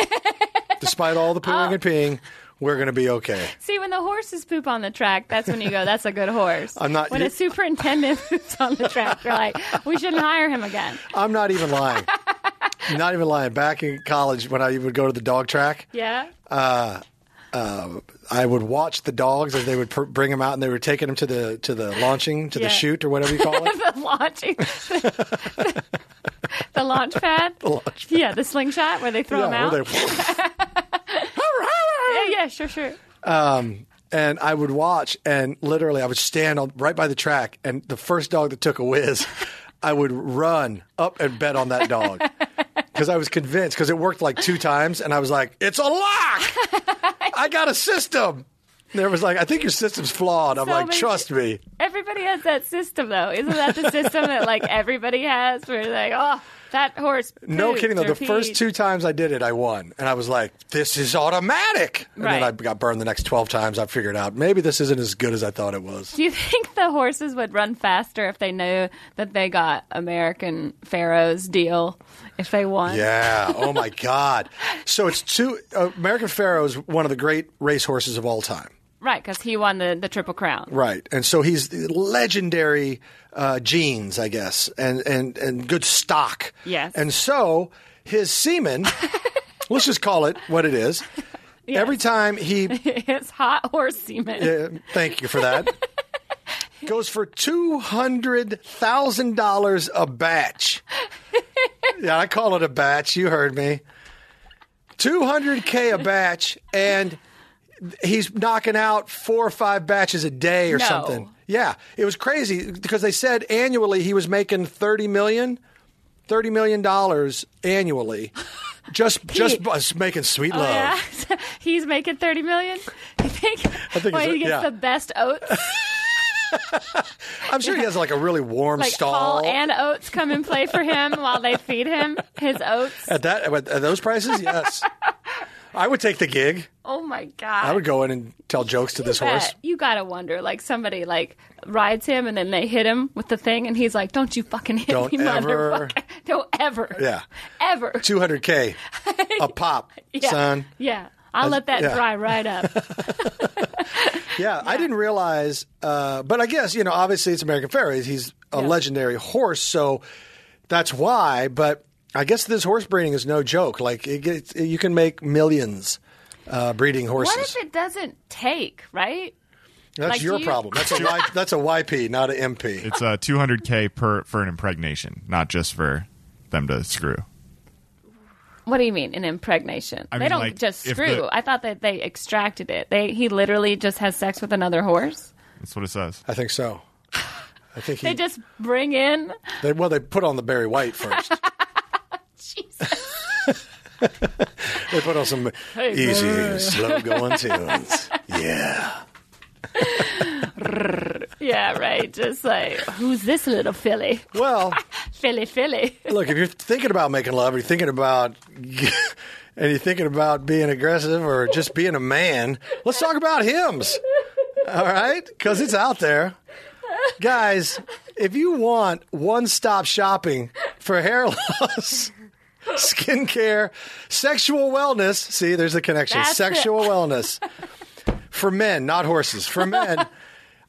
Despite all the Oh. and peeing, we're going to be okay. See, when the horses poop on the track, that's when you go, that's a good horse. I'm not- When you- a superintendent poops on the track, you're like, we shouldn't hire him again. I'm not even lying. not even lying. Back in college, when I would go to the dog track, Yeah? Uh, uh, I would watch the dogs as they would pr- bring them out, and they were taking them to the to the launching to Yeah. the shoot or whatever you call it. the launching. the launch pad? launch Yeah, the slingshot where they throw them out. where they- yeah, yeah, sure, sure. Um, and I would watch, and literally, I would stand on, right by the track, and the first dog that took a whiz, I would run up and bet on that dog because I was convinced because it worked like two times, and I was like, "It's a lock! I got a system." There was like, I think your system's flawed. I'm So like, many- trust me. Everybody has that system, though. Isn't that the system that, like, everybody has where you're like, oh, that horse. No kidding though. The first two times I did it, I won, and I was like, "This is automatic." And then Right. I got burned the next twelve times. I figured out maybe this isn't as good as I thought it was. Do you think the horses would run faster if they knew that they got American Pharoah's deal if they won? Yeah. Oh my God. So it's two. Uh, American Pharoah is one of the great racehorses of all time. Right, because he won the, the Triple Crown. Right. And so he's legendary uh, genes, I guess, and, and, and good stock. Yes. And so his semen, let's just call it what it is. Every time he, It's hot horse semen. uh, thank you for that, goes for $200,000 a batch. Yeah, I call it a batch. You heard me. 200K a batch, and he's knocking out four or five batches a day or No. something. Yeah, it was crazy because they said annually he was making 30 million, 30 million dollars annually. Just just making sweet love. Oh, yeah. He's making thirty million. You think? I think well, he gets yeah. the best oats. I'm sure he has like a really warm Like stall. And Oats come and play for him while they feed him his oats. at that at those prices, yes. I would take the gig. My god! I would go in and tell jokes to this Bet. horse. You gotta wonder, like somebody like rides him and then they hit him with the thing, and he's like, "Don't you fucking hit Don't me, ever." motherfucker! Don't ever, Yeah. ever, 200k a pop, yeah. son. Yeah, I'll let that yeah. dry right up. Yeah, I didn't realize, uh, but I guess you know, obviously it's American Pharoah. He's a Yeah. legendary horse, so that's why. But I guess this horse breeding is no joke. Like it gets, you can make millions uh, breeding horses. what if it doesn't take? Right? that's like, your you- problem. That's a y, that's a YP, not an MP. It's uh, 200k per for an impregnation, not just for them to screw. What do you mean an impregnation? I they mean, don't like, just screw. the- I thought that they extracted it. They he literally just has sex with another horse. That's what it says. I think so. I think he, They just bring in. they- well, they put on the Barry White first. Jesus. They put on some easy, slow going tunes. Yeah. Yeah, right. Just like who's this little filly? Well, Filly, filly. look, if you're thinking about making love, you're thinking about and you're thinking about being aggressive or just being a man, let's talk about Hims. All right? Because it's out there. Guys, if you want one stop shopping for hair loss, skincare, sexual wellness, see, there's a connection. That's it. sexual wellness for men, not horses. For men,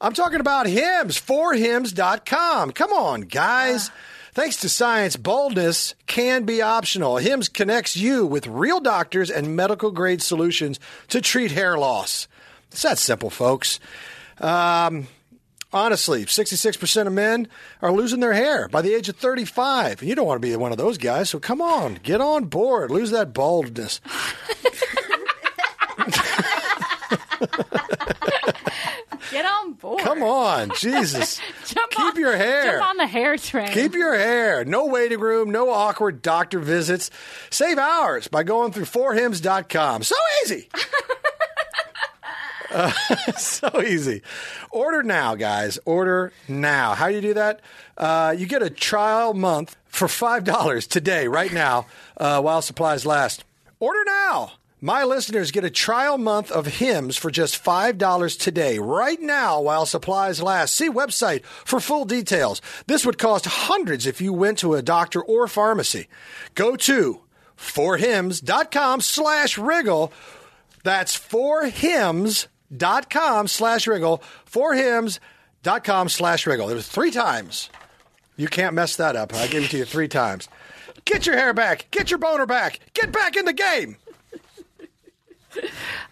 I'm talking about Hims, forhims.com. Come on, guys. Thanks to science, boldness can be optional. HIMS connects you with real doctors and medical grade solutions to treat hair loss. It's that simple, folks. Um, honestly, 66% of men are losing their hair by the age of 35. And you don't want to be one of those guys. So come on, get on board. Lose that baldness. Get on board. Come on, Jesus. Keep on- your hair. Jump on the hair train. Keep your hair. No waiting room, no awkward doctor visits. Save hours by going through forhims.com. So easy. So easy. Order now, guys. Order now. How do you do that? Uh, you get a trial month for $5 today, right now, uh, while supplies last. Order now. My listeners get a trial month of Hims for just $5 today, right now, while supplies last. See website for full details. This would cost hundreds if you went to a doctor or pharmacy. Go to forhims.com slash riggle. That's forhims.com slash riggle. Forhims.com slash riggle. It was three times. You can't mess that up. I gave it to you three times. Get your hair back. Get your boner back. Get back in the game.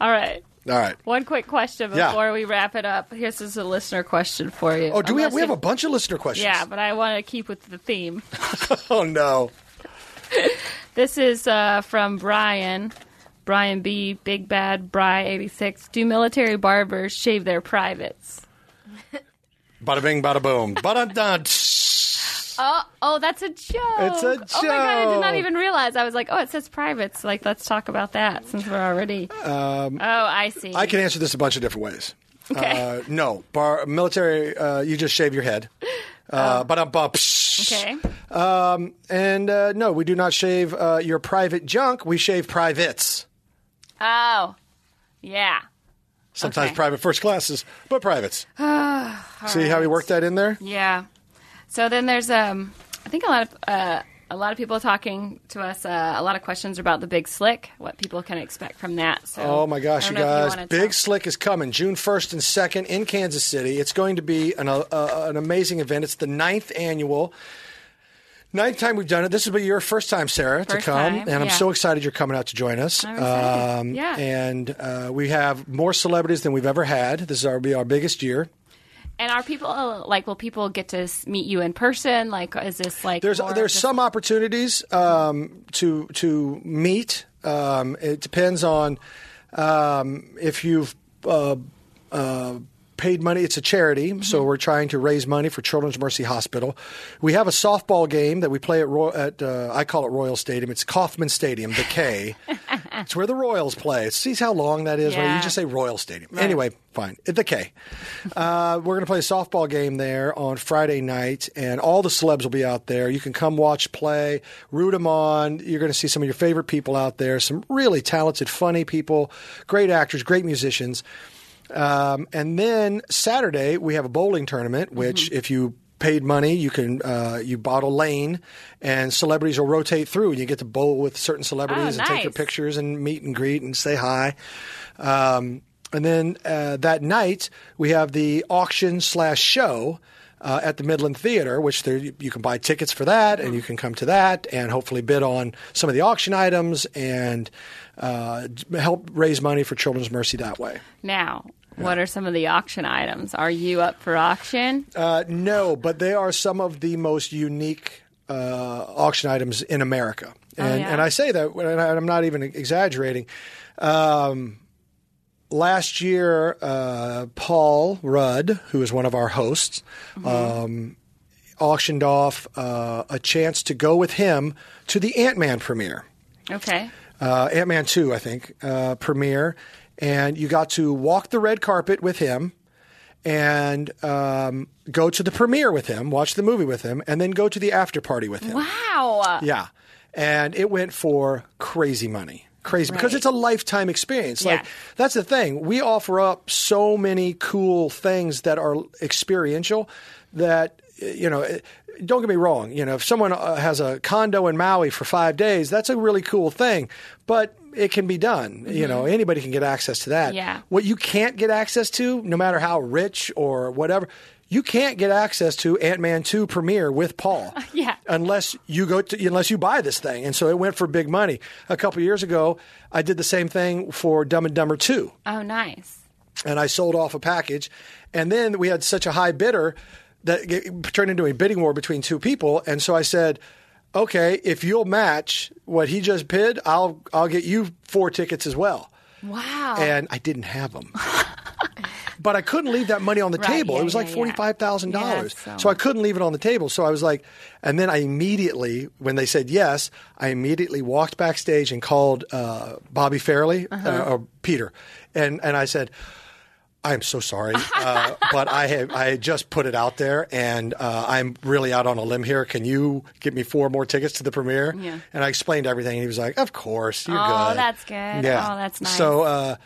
All right. All right. One quick question Yeah. before we wrap it up. Here's is a listener question for you. Oh, do we have we have a bunch of listener questions? Yeah, but I want to keep with the theme. Oh no. This is uh, from Brian. Brian B. Big Bad Bry 86. Do military barbers shave their privates? Bada bing, bada boom. Bada dun. Oh, oh, that's a joke. It's a joke. Oh my god, I did not even realize. I was like, oh, it says privates. Like, let's talk about that since we're already. oh, I see. Um, I can answer this a bunch of different ways. Okay. Uh, no, bar military. Uh, you just shave your head. Uh, but um, okay. Um, and uh, no, we do not shave uh, your private junk. We shave privates. Oh, yeah. Sometimes Okay. private first classes, but privates. See how we worked that in there? Yeah. So then there's um I think a lot of uh, a lot of people talking to us uh, a lot of questions about the Big Slick, what people can expect from that. So Oh my gosh, you don't know if guys! wanna Big tell- Slick is coming June first and second in Kansas City. It's going to be an uh, uh, an amazing event. It's the ninth annual. Ninth time we've done it. This will be your first time, Sarah, to come, time, and I'm yeah. so excited you're coming out to join us. Um. Yeah. and uh, we have more celebrities than we've ever had. This is our be our biggest year. And are people like will people get to meet you in person? Like is this like There's there's some opportunities um, to to meet. Um, it depends on um, if you've uh, uh, paid money. It's a charity, Mm-hmm. so we're trying to raise money for Children's Mercy Hospital. We have a softball game that we play at Roy- at uh, I call it Royal Stadium. It's Kauffman Stadium, the K. it's where the Royals play. See how long that is? Right? Yeah. You just say Royal Stadium. Anyway, fine. The K. Uh, we're going to play a softball game there on Friday night, and all the celebs will be out there. You can come watch play, root them on. You're going to see some of your favorite people out there, some really talented, funny people, great actors, great musicians. Um, and then Saturday we have a bowling tournament, which Mm-hmm. if you paid money, you can uh, you a lane, and celebrities will rotate through, and you get to bowl with certain celebrities and take their pictures and meet and greet and say hi. Um, and then uh, that night we have the auction slash show. Uh, at the Midland Theater, which there, you you can buy tickets for that, and you can come to that, and hopefully bid on some of the auction items and uh, help raise money for Children's Mercy that way. now. What are some of the auction items? Are you up for auction? Uh, no, but they are some of the most unique uh, auction items in America. And, yeah? and I say that, and I'm not even exaggerating. Um, last year, uh, Paul Rudd, who is one of our hosts, um, auctioned off uh, a chance to go with him to the Ant Man premiere Okay. uh, Ant Man 2, I think, uh, premiere. And you got to walk the red carpet with him and um, go to the premiere with him, watch the movie with him, and then go to the after party with him. Wow. Yeah. And it went for crazy money. crazy because it's a lifetime experience. Like Yeah. that's the thing. We offer up so many cool things that are experiential that you know. Don't get me wrong. You know, if someone uh, has a condo in Maui for five days, that's a really cool thing. But it can be done. You know, anybody can get access to that. Mm-hmm. Yeah. What you can't get access to, no matter how rich or whatever, you can't get access to Ant Man Two premiere with Paul. Yeah. Unless you go to unless you buy this thing, and so it went for big money. A couple years ago, I did the same thing for Dumb and Dumber two. Oh, nice. and I sold off a package. And then we had such a high bidder that it turned into a bidding war between two people. And so I said, okay, if you'll match what he just bid, I'll I'll get you four tickets as well. Wow. And I didn't have them. But I couldn't leave that money on the Right, table. yeah, it was like yeah, yeah. forty five thousand dollars, Yeah, so- so I couldn't leave it on the table. So I was like, and then I immediately, when they said yes, I immediately walked backstage and called uh, Bobby Farrelly Uh-huh. uh, or Peter, and and I said, I am so sorry, uh, but I have I just put it out there, and uh, I'm really out on a limb here. Can you give me four more tickets to the premiere? Yeah. And I explained everything, and he was like, "Of course, you're Oh, good." that's good. Yeah. Oh, that's nice. So, uh,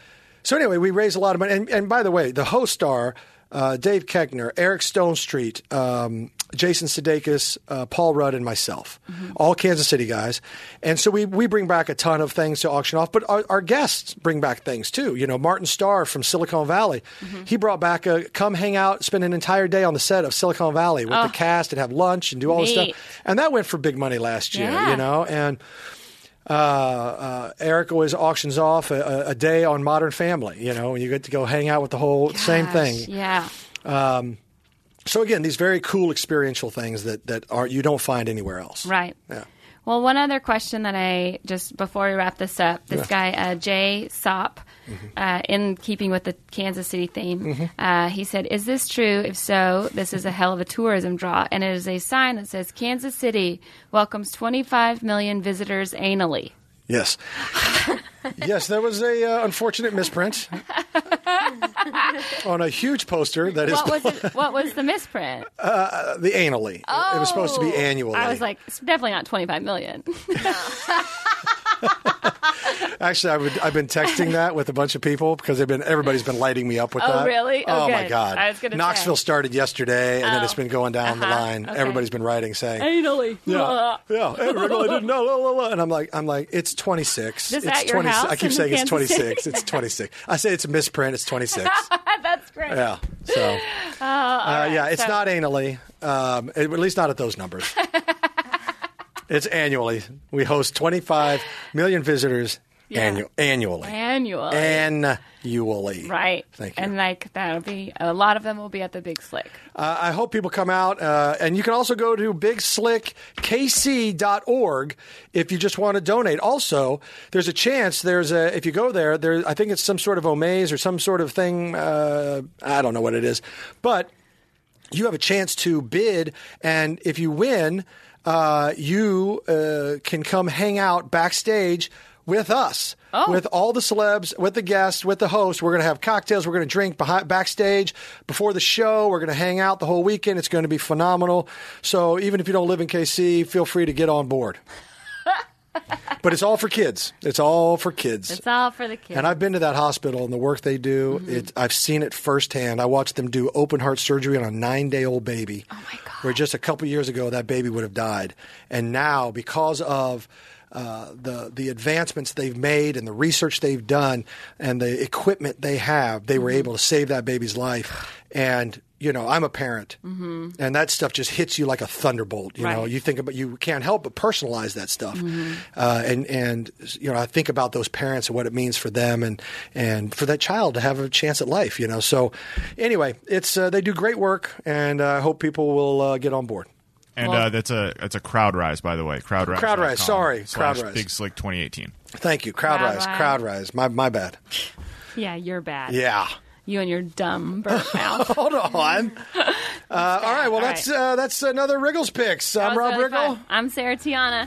so anyway, we raised a lot of money, and, and by the way, the host star. Uh, Dave Koechner, Eric Stonestreet, um, Jason Sudeikis, uh, Paul Rudd, and myself, Mm-hmm. all Kansas City guys. And so we, we bring back a ton of things to auction off, but our, our guests bring back things too. You know, Martin Starr from Silicon Valley, Mm-hmm. he brought back a come hang out, spend an entire day on the set of Silicon Valley with the cast and have lunch and do all this Oh. Stuff. And that went for big money last year, Yeah. you know, and uh, uh, Eric always auctions off a, a, day on Modern Family, you know, and you get to go hang out with the whole same thing. Yeah. So again, these very cool experiential things that that are you don't find anywhere else. Right. Yeah. Well, one other question that I just before we wrap this up, this guy uh, Jay Sop, Mm-hmm. uh, in keeping with the Kansas City theme, uh, he said, "Is this true? If so, this is a hell of a tourism draw, and it is a sign that says Kansas City welcomes 25 million visitors annually." Yes. yes, there was a uh, unfortunate misprint on a huge poster that is What was it? What was the misprint? the annually. it was supposed to be Oh. annually. I was like, it's definitely not 25 million. Actually, I would, I've been texting that with a bunch of people because they've been everybody's been lighting me up with that. Oh, that. really? Oh, Oh, my god! I was gonna Knoxville say. started yesterday, and then Oh. it's been going down the Uh-huh. line. Okay. Everybody's been writing saying, annually. Yeah, yeah. Hey, Riggle, I didn't know. la, la, la. And I'm like, I'm like, it's 26. Just it's at your house I keep in saying it's Kansas City? 26. It's 26. I say it's a misprint. It's 26. That's great. yeah. So, uh, yeah, it's so- not annually. Um, at least not at those numbers. it's annually. We host 25 million visitors Yeah. annu- annually. Annually. Annually. Right. Thank you. And like that'll be a lot of them will be at the Big Slick. Uh, I hope people come out. Uh, and you can also go to bigslickkc.org if you just want to donate. Also, there's a chance there's a, if you go there, there, I think it's some sort of omaze or some sort of thing. Uh, I don't know what it is, but you have a chance to bid. And if you win, uh, you uh, can come hang out backstage with us, Oh. with all the celebs, with the guests, with the host. We're going to have cocktails. We're going to drink behind, backstage before the show. We're going to hang out the whole weekend. It's going to be phenomenal. So even if you don't live in KC, feel free to get on board. but it's all for kids. It's all for kids. It's all for the kids. And I've been to that hospital and the work they do. Mm-hmm. It, I've seen it firsthand. I watched them do open heart surgery on a nine day old baby. Oh my God. Where just a couple years ago that baby would have died, and now because of uh, the the advancements they've made and the research they've done and the equipment they have, they were Mm-hmm. able to save that baby's life. And you know, I'm a parent, mm-hmm. and that stuff just hits you like a thunderbolt. You know, you think about you can't help but personalize that stuff, uh, and and you know, I think about those parents and what it means for them, and and for that child to have a chance at life. You know, so anyway, it's uh, they do great work, and uh, I hope people will uh, get on board. And Well- uh, that's a that's a crowd rise, by the way. Crowd rise. Crowd Rise, sorry, Crowd Rise. Big Slick 2018. Thank you, crowd Crowd rise, rise. crowd rise. My my bad. yeah, you're bad. Yeah. You and your dumb burp mouth. Hold on. Uh, all right. Well, All that's right. uh, that's another Riggle's picks. I'm That was Rob really Riggle. fun. I'm Sarah Tiana.